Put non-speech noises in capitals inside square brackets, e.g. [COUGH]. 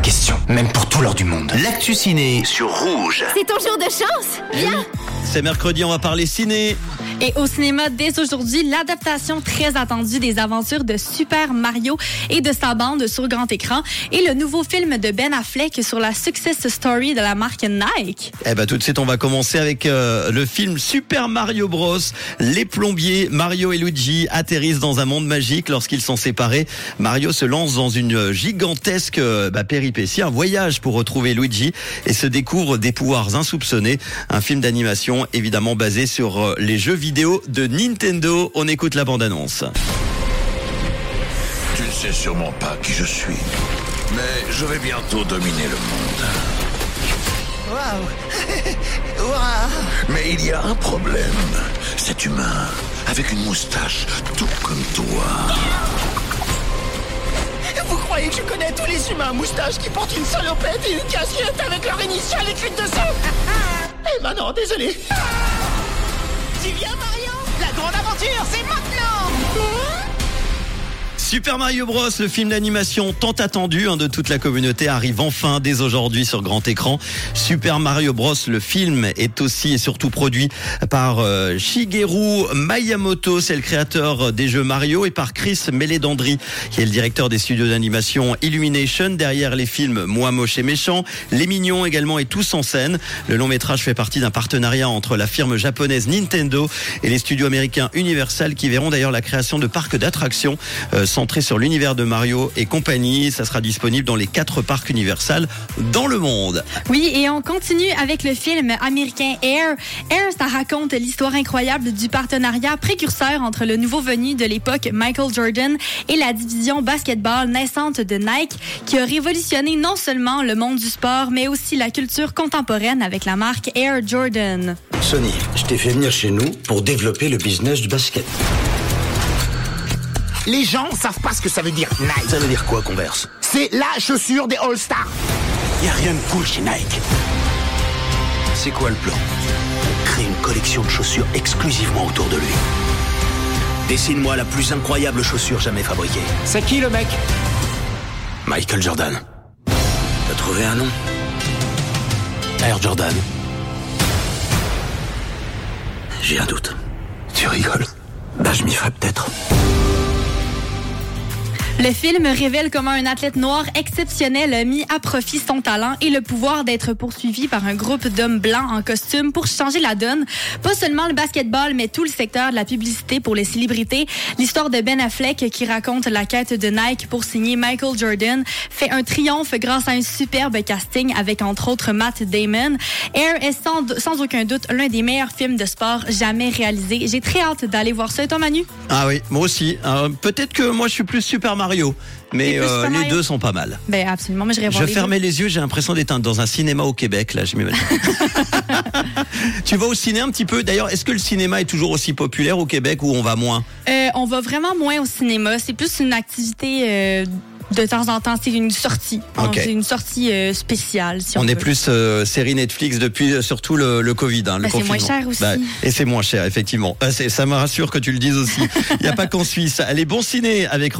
question, même pour tout l'or du monde. L'actu ciné sur Rouge. C'est ton jour de chance. Viens. C'est mercredi, on va parler ciné. Et au cinéma, dès aujourd'hui, l'adaptation très attendue des aventures de Super Mario et de sa bande sur grand écran et le nouveau film de Ben Affleck sur la success story de la marque Nike. Eh ben tout de suite, on va commencer avec euh, le film Super Mario Bros. Les plombiers Mario et Luigi atterrissent dans un monde magique lorsqu'ils sont séparés. Mario se lance dans une gigantesque euh, bah, péripétie, un voyage pour retrouver Luigi et se découvre des pouvoirs insoupçonnés. Un film d'animation évidemment basé sur euh, les jeux vidéo de Nintendo. On écoute la bande-annonce. Tu ne sais sûrement pas qui je suis, mais je vais bientôt dominer le monde. [LAUGHS] Mais il y a un problème. Cet humain, avec une moustache, tout comme toi. Vous croyez que je connais tous les humains à moustache qui portent une salopette et une casquette avec leur initiale écrite dessus? [LAUGHS] Eh ben non, désolé. Tu viens Mario La grande aventure, Super Mario Bros, le film d'animation tant attendu hein, de toute la communauté, arrive enfin dès aujourd'hui sur grand écran. Super Mario Bros, le film est aussi et surtout produit par euh, Shigeru Miyamoto, c'est le créateur des jeux Mario, et par Chris Meledandri, qui est le directeur des studios d'animation Illumination, derrière les films Moi moche et méchant, Les Mignons également et Tous en scène. Le long métrage fait partie d'un partenariat entre la firme japonaise Nintendo et les studios américains Universal, qui verront d'ailleurs la création de parcs d'attractions. Euh, centré sur l'univers de Mario et compagnie. Ça sera disponible dans les quatre parcs Universal dans le monde. Oui, et on continue avec le film américain Air. Air, ça raconte l'histoire incroyable du partenariat précurseur entre le nouveau venu de l'époque Michael Jordan et la division basketball naissante de Nike qui a révolutionné non seulement le monde du sport, mais aussi la culture contemporaine avec la marque Air Jordan. Sonny, je t'ai fait venir chez nous pour développer le business du basket. Les gens savent pas ce que ça veut dire Nike. Ça veut dire quoi, Converse C'est la chaussure des All-Stars. Y a rien de cool chez Nike. C'est quoi le plan Créer une collection de chaussures exclusivement autour de lui. Dessine-moi la plus incroyable chaussure jamais fabriquée. C'est qui le mec Michael Jordan. T'as trouvé un nom Air Jordan. J'ai un doute. Tu rigoles Le film révèle comment un athlète noir exceptionnel a mis à profit son talent et le pouvoir d'être poursuivi par un groupe d'hommes blancs en costume pour changer la donne. Pas seulement le basketball, mais tout le secteur de la publicité pour les célébrités. L'histoire de Ben Affleck qui raconte la quête de Nike pour signer Michael Jordan fait un triomphe grâce à un superbe casting avec entre autres Matt Damon. Air est sans, aucun doute l'un des meilleurs films de sport jamais réalisés. J'ai très hâte d'aller voir ça. Toi, Manu? Ah oui, moi aussi. Euh, Peut-être que moi je suis plus Super Mario, mais euh, les Mario deux sont pas mal. Ben absolument, mais je Je fermais les yeux, j'ai l'impression d'être dans un cinéma au Québec, là, je [LAUGHS] tu vas au ciné un petit peu. D'ailleurs, est-ce que le cinéma est toujours aussi populaire au Québec ou on va moins? Euh, on va vraiment moins au cinéma. C'est plus une activité euh, de temps en temps. C'est une sortie. Ok. C'est une sortie euh, spéciale. Si on, On est plus euh, série Netflix depuis euh, surtout le, le Covid, hein, Bah, c'est moins cher aussi. et c'est moins cher, effectivement. Ça me rassure que tu le dises aussi. Il n'y a pas qu'en Suisse. Allez, bon ciné avec Rouge.